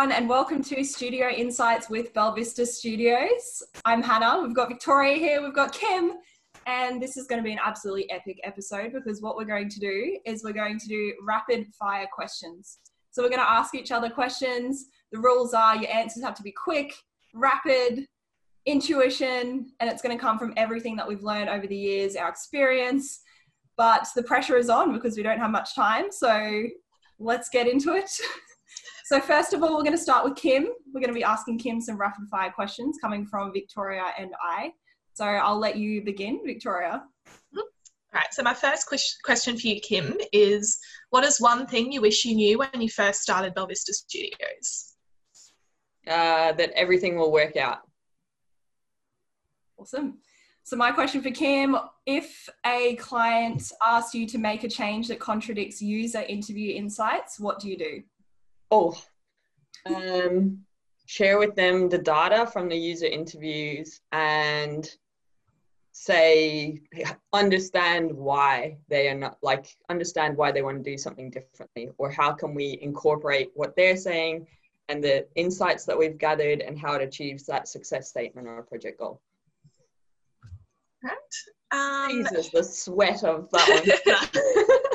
everyone, and welcome to Studio Insights with Belvista Studios. I'm Hannah. We've got Victoria here, we've got Kim, and this is going to be an absolutely epic episode because what we're going to do is we're going to do rapid fire questions. So, we're going to ask each other questions. The rules are your answers have to be quick, rapid, intuition, and it's going to come from everything that we've learned over the years, our experience. But the pressure is on because we don't have much time. So, let's get into it. So first of all, we're going to start with Kim. We're going to be asking Kim some rapid fire questions coming from Victoria and I. So I'll let you begin, Victoria. All right. So my first question for you, Kim, is what is one thing you wish you knew when you first started Belvista Studios? Uh, that everything will work out. Awesome. So my question for Kim, if a client asks you to make a change that contradicts user interview insights, what do you do? Oh, um, share with them the data from the user interviews and say understand why they are not like understand why they want to do something differently or how can we incorporate what they're saying and the insights that we've gathered and how it achieves that success statement or project goal right um, Jesus, the sweat of that one.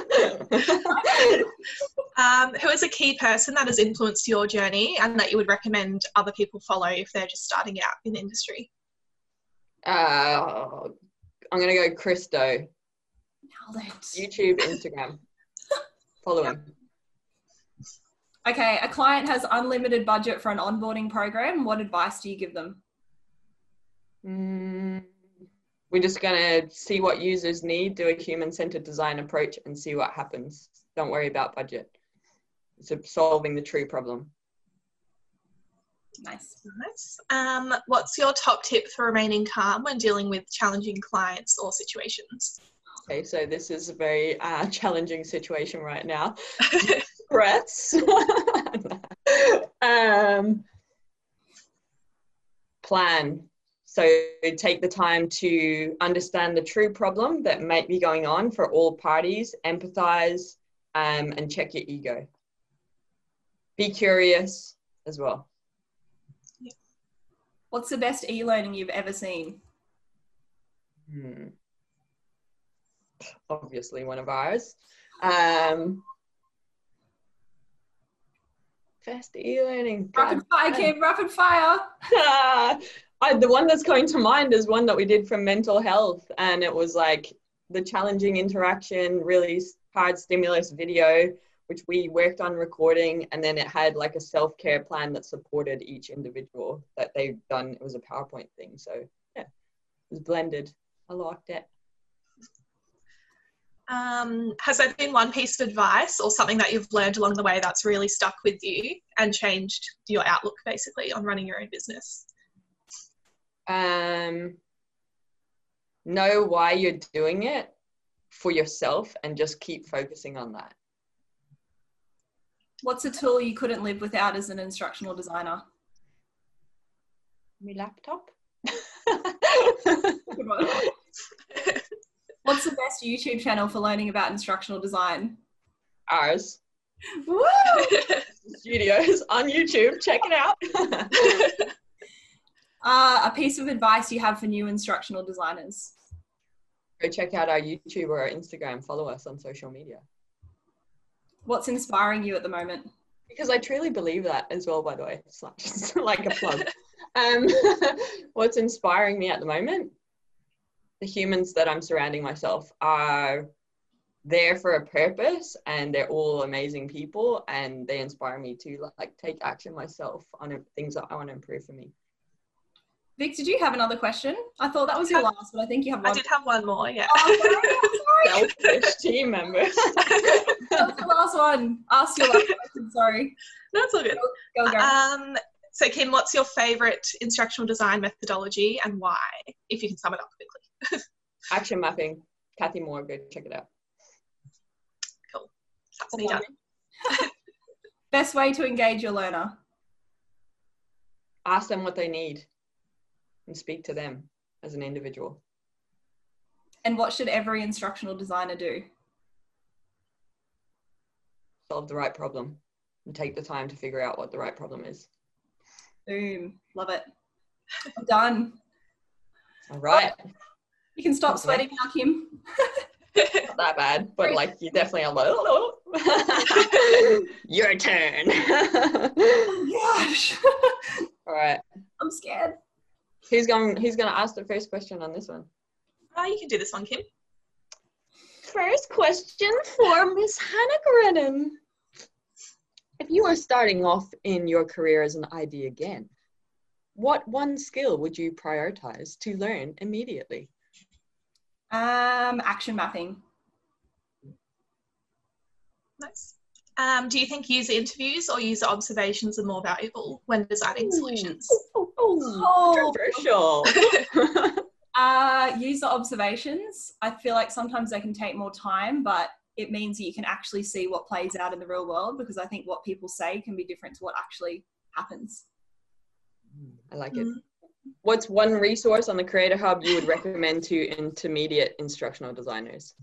um, who is a key person that has influenced your journey and that you would recommend other people follow if they're just starting out in the industry? Uh, I'm going to go Chris Do. YouTube, Instagram. follow him. Okay, a client has unlimited budget for an onboarding program. What advice do you give them? Mm we're just going to see what users need, do a human centered design approach, and see what happens. Don't worry about budget. It's solving the true problem. Nice. Nice. Um, what's your top tip for remaining calm when dealing with challenging clients or situations? Okay, so this is a very uh, challenging situation right now. Breaths. um, plan so take the time to understand the true problem that might be going on for all parties, empathize, um, and check your ego. Be curious as well. What's the best e-learning you've ever seen? Hmm. Obviously, one of ours. Um, best e-learning. Rapid fire, Kim. Rapid fire. I, the one that's going to mind is one that we did for mental health, and it was like the challenging interaction, really hard stimulus video, which we worked on recording, and then it had like a self care plan that supported each individual that they've done. It was a PowerPoint thing, so yeah, it was blended. I liked it. Um, has there been one piece of advice or something that you've learned along the way that's really stuck with you and changed your outlook basically on running your own business? Um, know why you're doing it for yourself and just keep focusing on that. What's a tool you couldn't live without as an instructional designer? My laptop. What's the best YouTube channel for learning about instructional design? Ours. Studios on YouTube. Check it out. uh, a piece of advice you have for new instructional designers? Go check out our YouTube or our Instagram. Follow us on social media. What's inspiring you at the moment? Because I truly believe that as well, by the way. It's not just like a plug. um, what's inspiring me at the moment? The humans that I'm surrounding myself are there for a purpose and they're all amazing people and they inspire me to like take action myself on things that I want to improve for me. Vic, did you have another question? I thought that was your last, but I think you have one. I did have one more, yeah. Oh, sorry, Selfish team member. That's the last one. Ask your last question, sorry. That's all good. Go, go, go. Um, so, Kim, what's your favourite instructional design methodology and why, if you can sum it up quickly? Action mapping. Cathy Moore, go check it out. Cool. That's me done. Best way to engage your learner? Ask them what they need and speak to them as an individual. And what should every instructional designer do? Solve the right problem. and take the time to figure out what the right problem is. Boom. Love it. Done. All right. You can stop sweating now, Kim. Not that bad, but like you definitely are like, oh, your turn. Oh, gosh. All right. I'm scared. Who's going who's gonna ask the first question on this one? Uh, you can do this one, Kim. First question for Miss Hannah Grennan. If you were starting off in your career as an ID again, what one skill would you prioritize to learn immediately? Um, action mapping. Nice. Um, do you think user interviews or user observations are more valuable when designing solutions? Oh, Oh. controversial. Uh, user observations. I feel like sometimes they can take more time, but it means that you can actually see what plays out in the real world because I think what people say can be different to what actually happens. I like it. Mm. What's one resource on the Creator Hub you would recommend to intermediate instructional designers?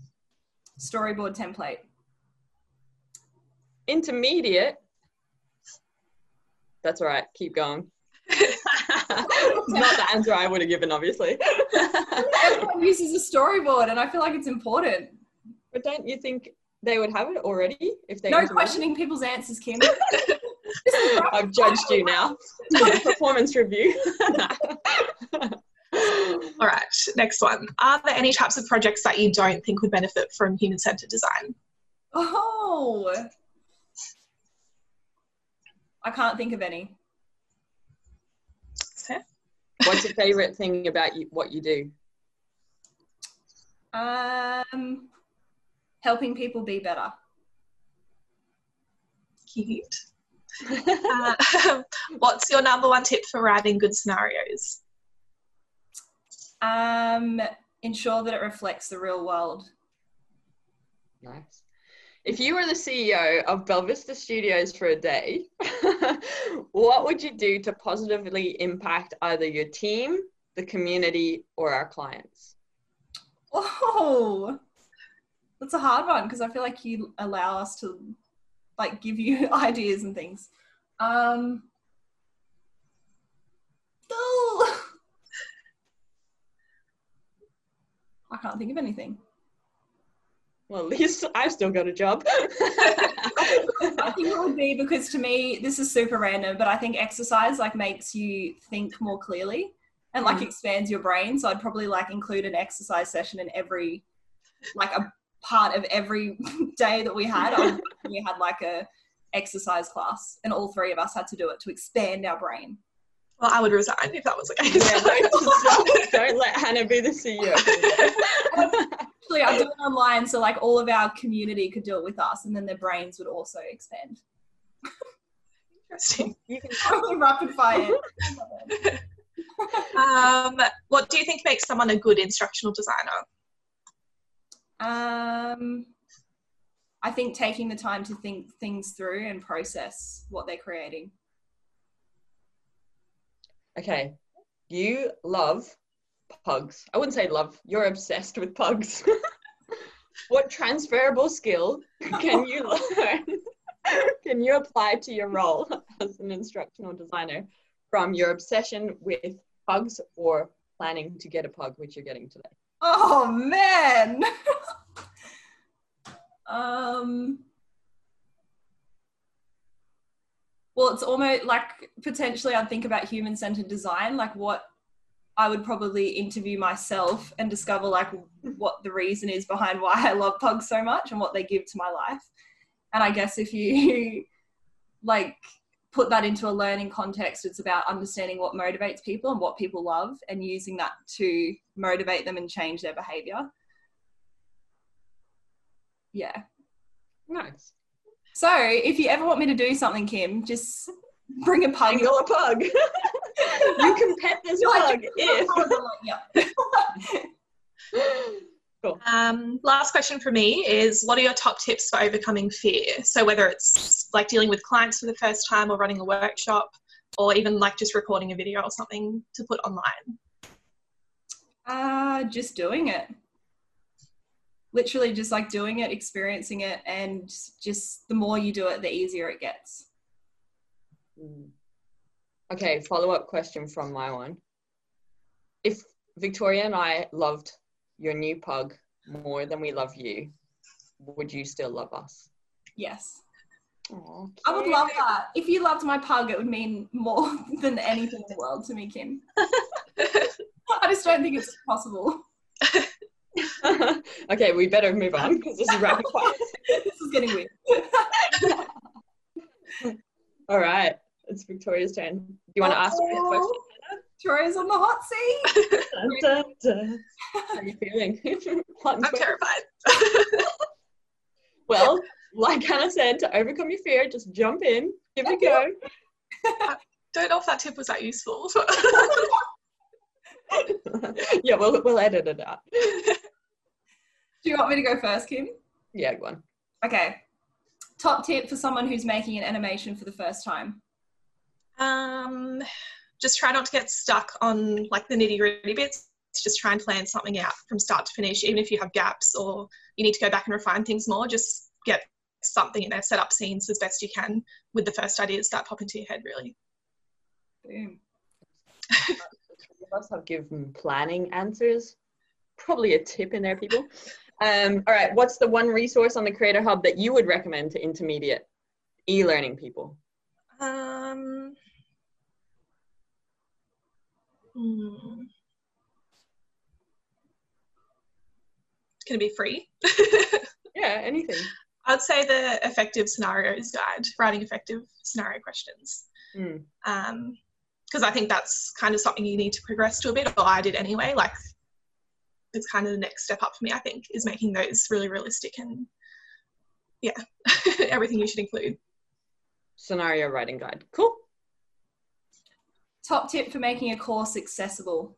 Storyboard template. Intermediate. That's all right. Keep going. Not the answer I would have given, obviously. Everyone uses a storyboard, and I feel like it's important. but don't you think they would have it already if they? No implement it? questioning people's answers, Kim. This is right. I've judged you now. Performance review. All right, next one. Are there any types of projects that you don't think would benefit from human centered design? Oh, I can't think of any. What's your favorite thing about you, what you do? Um, helping people be better. Cute. Uh, what's your number one tip for writing good scenarios? Um, ensure that it reflects the real world. Nice. If you were the CEO of Belvista Studios for a day, what would you do to positively impact either your team, the community, or our clients? Oh, that's a hard one because I feel like you allow us to like give you ideas and things. Um, oh, I can't think of anything. Well, at least I've still got a job. I think it would be because to me, this is super random, but I think exercise like makes you think more clearly and like Mm. expands your brain. So I'd probably like include an exercise session in every, like a part of every day that we had. I- we had like a exercise class, and all three of us had to do it to expand our brain. Well, I would resign if that was the case. yeah, don't, don't- don't let Hannah be the CEO. Actually, I do it online, so like all of our community could do it with us, and then their brains would also expand. Interesting. you can Really rapid fire. Um, what do you think makes someone a good instructional designer? Um, I think taking the time to think things through and process what they're creating. Okay, you love pugs. I wouldn't say love, you're obsessed with pugs. what transferable skill can you learn? can you apply to your role as an instructional designer from your obsession with pugs or planning to get a pug, which you're getting today? Oh man. um. Well, it's almost like potentially I'd think about human centered design, like what I would probably interview myself and discover like what the reason is behind why I love pugs so much and what they give to my life. And I guess if you like put that into a learning context, it's about understanding what motivates people and what people love and using that to motivate them and change their behavior. Yeah. Nice. So if you ever want me to do something, Kim, just bring a pug. Angle a pug. you can pet this You're pug if. yeah. Um, last question for me is what are your top tips for overcoming fear? So, whether it's like dealing with clients for the first time or running a workshop or even like just recording a video or something to put online. Uh, just doing it. Literally just like doing it, experiencing it, and just the more you do it, the easier it gets. Mm. Okay, follow up question from my one. If Victoria and I loved your new pug more than we love you, would you still love us? Yes. I would love that. If you loved my pug, it would mean more than anything in the world to me, Kim. I just don't think it's possible. okay, we better move on because this is rapid fire. this is getting weird. All right, it's Victoria's turn. Do you want to ask me a question? Victoria's on the hot seat. Dun, dun, dun. How are you feeling? I'm terrified. Well, like Hannah said, to overcome your fear, just jump in, give it a go. Don't know if that tip was that useful. yeah, we'll, we'll edit it out. Do you want me to go first, Kim? Yeah, go on. Okay. Top tip for someone who's making an animation for the first time. um, just try not to get stuck on like the nitty gritty bits. Just try and plan something out from start to finish, even if you have gaps or you need to go back and refine things more. Just get something in there, set up scenes as best you can with the first ideas that pop into your head. Really. Boom. Three of us have given planning answers. Probably a tip in there, people. Um, all right, what's the one resource on the Creator Hub that you would recommend to intermediate e-learning people? Um, hmm. It's going to be free. Yeah, anything. I'd say the effective scenarios guide, writing effective scenario questions. Mm. Um, because I think that's kind of something you need to progress to a bit, or I did anyway. Like, it's kind of the next step up for me, I think, is making those really realistic and, yeah, everything you should include. Scenario writing guide. Cool. Top tip for making a course accessible.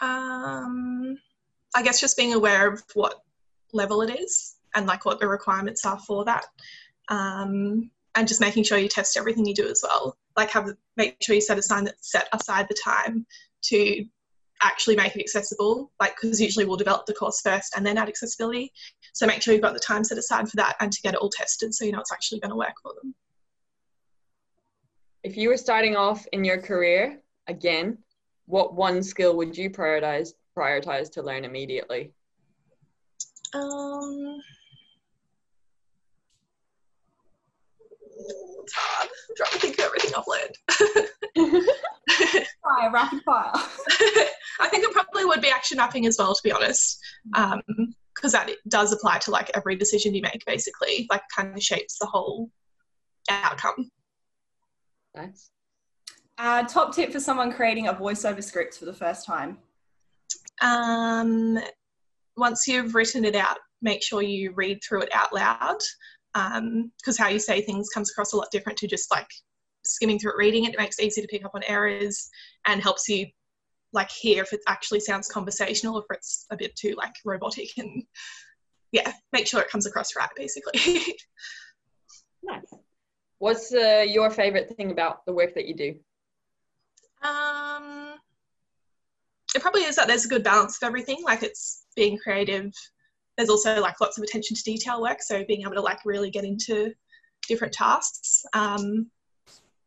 Um, I guess just being aware of what level it is and like what the requirements are for that. Um, and just making sure you test everything you do as well. Like have make sure you set aside set aside the time to actually make it accessible. Like because usually we'll develop the course first and then add accessibility. So make sure you've got the time set aside for that and to get it all tested so you know it's actually going to work for them. If you were starting off in your career again, what one skill would you prioritize prioritize to learn immediately? Um, it's hard. I'm trying to think of everything I've learned. Fire, rapid fire. I think it probably would be action mapping as well, to be honest, because that does apply to like every decision you make, basically. Like, kind of shapes the whole outcome. Nice. Uh, top tip for someone creating a voiceover script for the first time. Um, once you've written it out, make sure you read through it out loud, because how you say things comes across a lot different to just like skimming through it, reading it. It makes it easy to pick up on errors and helps you like hear if it actually sounds conversational, if it's a bit too like robotic, and yeah, make sure it comes across right, basically. Nice. What's uh, your favorite thing about the work that you do? Um, it probably is that there's a good balance of everything. Like it's being creative. There's also like lots of attention to detail work, so being able to like really get into different tasks. Um,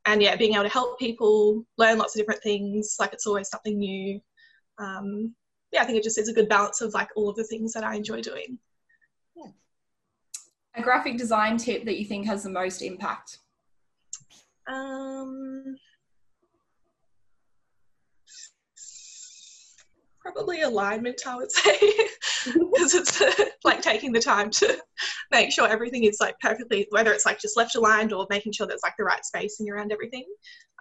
and yeah, being able to help people learn lots of different things. Like it's always something new. Um, yeah, I think it just is a good balance of like all of the things that I enjoy doing. A graphic design tip that you think has the most impact. Um, probably alignment, I would say, because it's uh, like taking the time to make sure everything is like perfectly, whether it's like just left aligned or making sure there's like the right spacing around everything.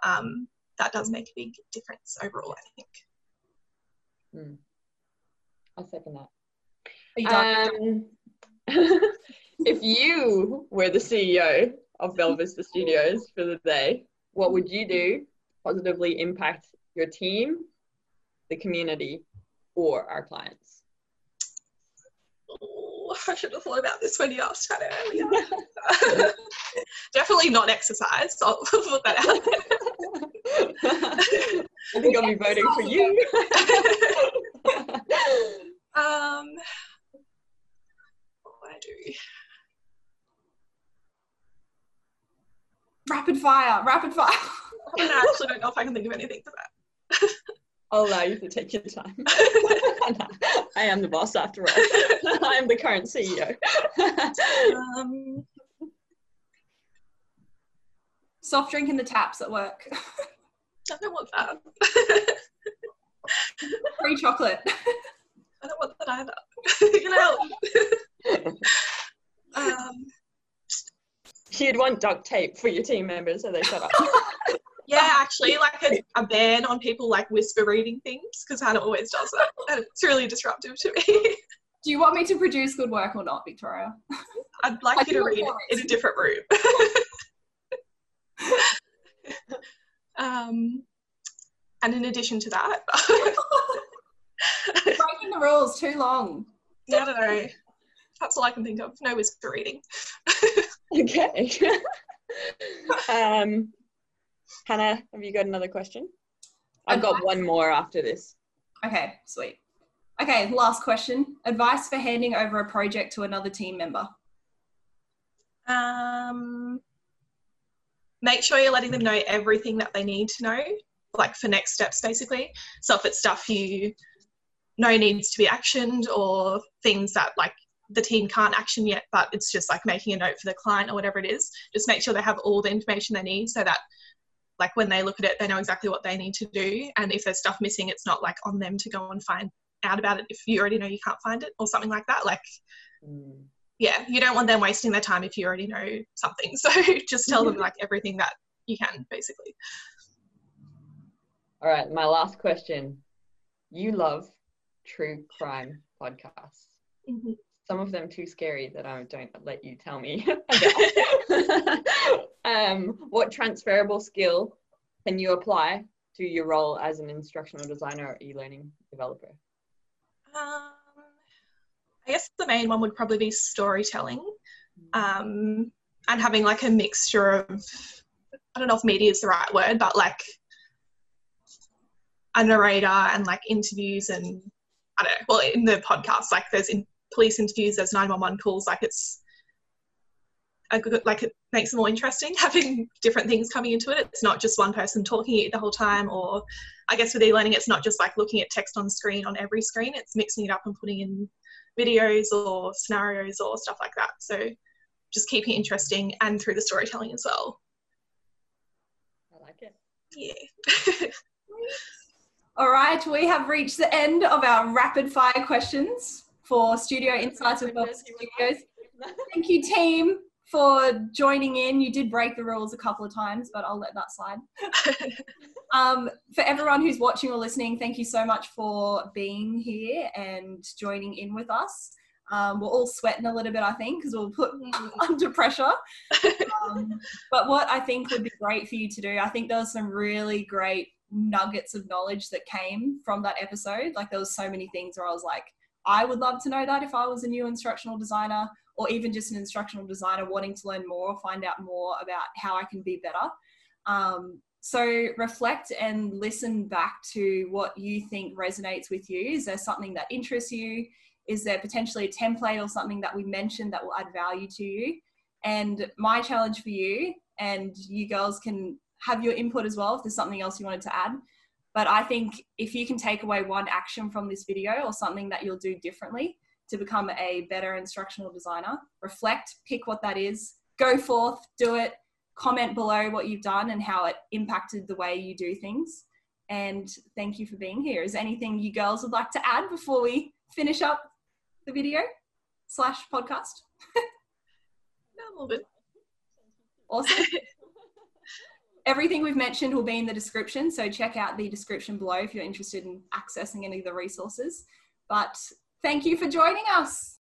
Um, that does make a big difference overall, I think. Hmm. I'll second that. Are you done? Um, if you were the CEO of Belvista Studios for the day, what would you do positively impact your team, the community, or our clients? Oh, I should have thought about this when you asked that earlier. Definitely not exercise. I'll put that out there. I think I'll be voting for you. Um, what would I do? Rapid fire, rapid fire. I actually don't know if I can think of anything for that. I'll allow you to take your time. I am the boss after all. I am the current CEO. Um, Soft drink in the taps at work. I don't want that. Free chocolate. I don't want that either. you know. um, You'd want duct tape for your team members so they shut up. Yeah, actually, like a, a ban on people like whisper reading things because Hannah always does that, and it's really disruptive to me. Do you want me to produce good work or not, Victoria? I'd like I you to read it in a different room. um, and in addition to that, Breaking the rules too long. I don't know. That's all I can think of. No whisper reading. okay. um, Hannah, have you got another question? I've got one more after this. Okay, sweet. Okay, last question. Advice for handing over a project to another team member. Um, make sure you're letting them know everything that they need to know, like for next steps, basically. So if it's stuff you know needs to be actioned or things that like the team can't action yet, but it's just like making a note for the client or whatever it is, just make sure they have all the information they need so that like when they look at it, they know exactly what they need to do. And if there's stuff missing, it's not like on them to go and find out about it if you already know you can't find it or something like that. Like Mm. yeah, you don't want them wasting their time if you already know something. So just tell them like everything that you can, basically. All right, my last question. You love true crime podcasts. Some of them too scary that I don't let you tell me um, what transferable skill can you apply to your role as an instructional designer or e-learning developer? Um, I guess the main one would probably be storytelling um, and having like a mixture of, I don't know if media is the right word, but like a narrator and like interviews and I don't know, well, in the podcast, like there's in police interviews, there's 911 calls, like it's a good, like it makes it more interesting having different things coming into it. It's not just one person talking it the whole time, or I guess with e-learning, it's not just like looking at text on screen on every screen. It's mixing it up and putting in videos or scenarios or stuff like that. So just keeping it interesting and through the storytelling as well. I like it. Yeah. All right, we have reached the end of our rapid fire questions for Studio Insights with Bob Studios. Thank you, team, for joining in. You did break the rules a couple of times, but I'll let that slide. Um, for everyone who's watching or listening, thank you so much for being here and joining in with us. Um, we're all sweating a little bit, I think, because we're put under pressure. Um, but what I think would be great for you to do, I think there was some really great nuggets of knowledge that came from that episode. Like there was so many things where I was like, I would love to know that if I was a new instructional designer or even just an instructional designer wanting to learn more or find out more about how I can be better. Um, so reflect and listen back to what you think resonates with you. Is there something that interests you? Is there potentially a template or something that we mentioned that will add value to you? And my challenge for you, and you girls can have your input as well if there's something else you wanted to add. But I think if you can take away one action from this video or something that you'll do differently to become a better instructional designer, reflect, pick what that is, go forth, do it, comment below what you've done and how it impacted the way you do things. And thank you for being here. Is there anything you girls would like to add before we finish up the video slash podcast? No, good. Awesome. Everything we've mentioned will be in the description, so check out the description below if you're interested in accessing any of the resources. But thank you for joining us.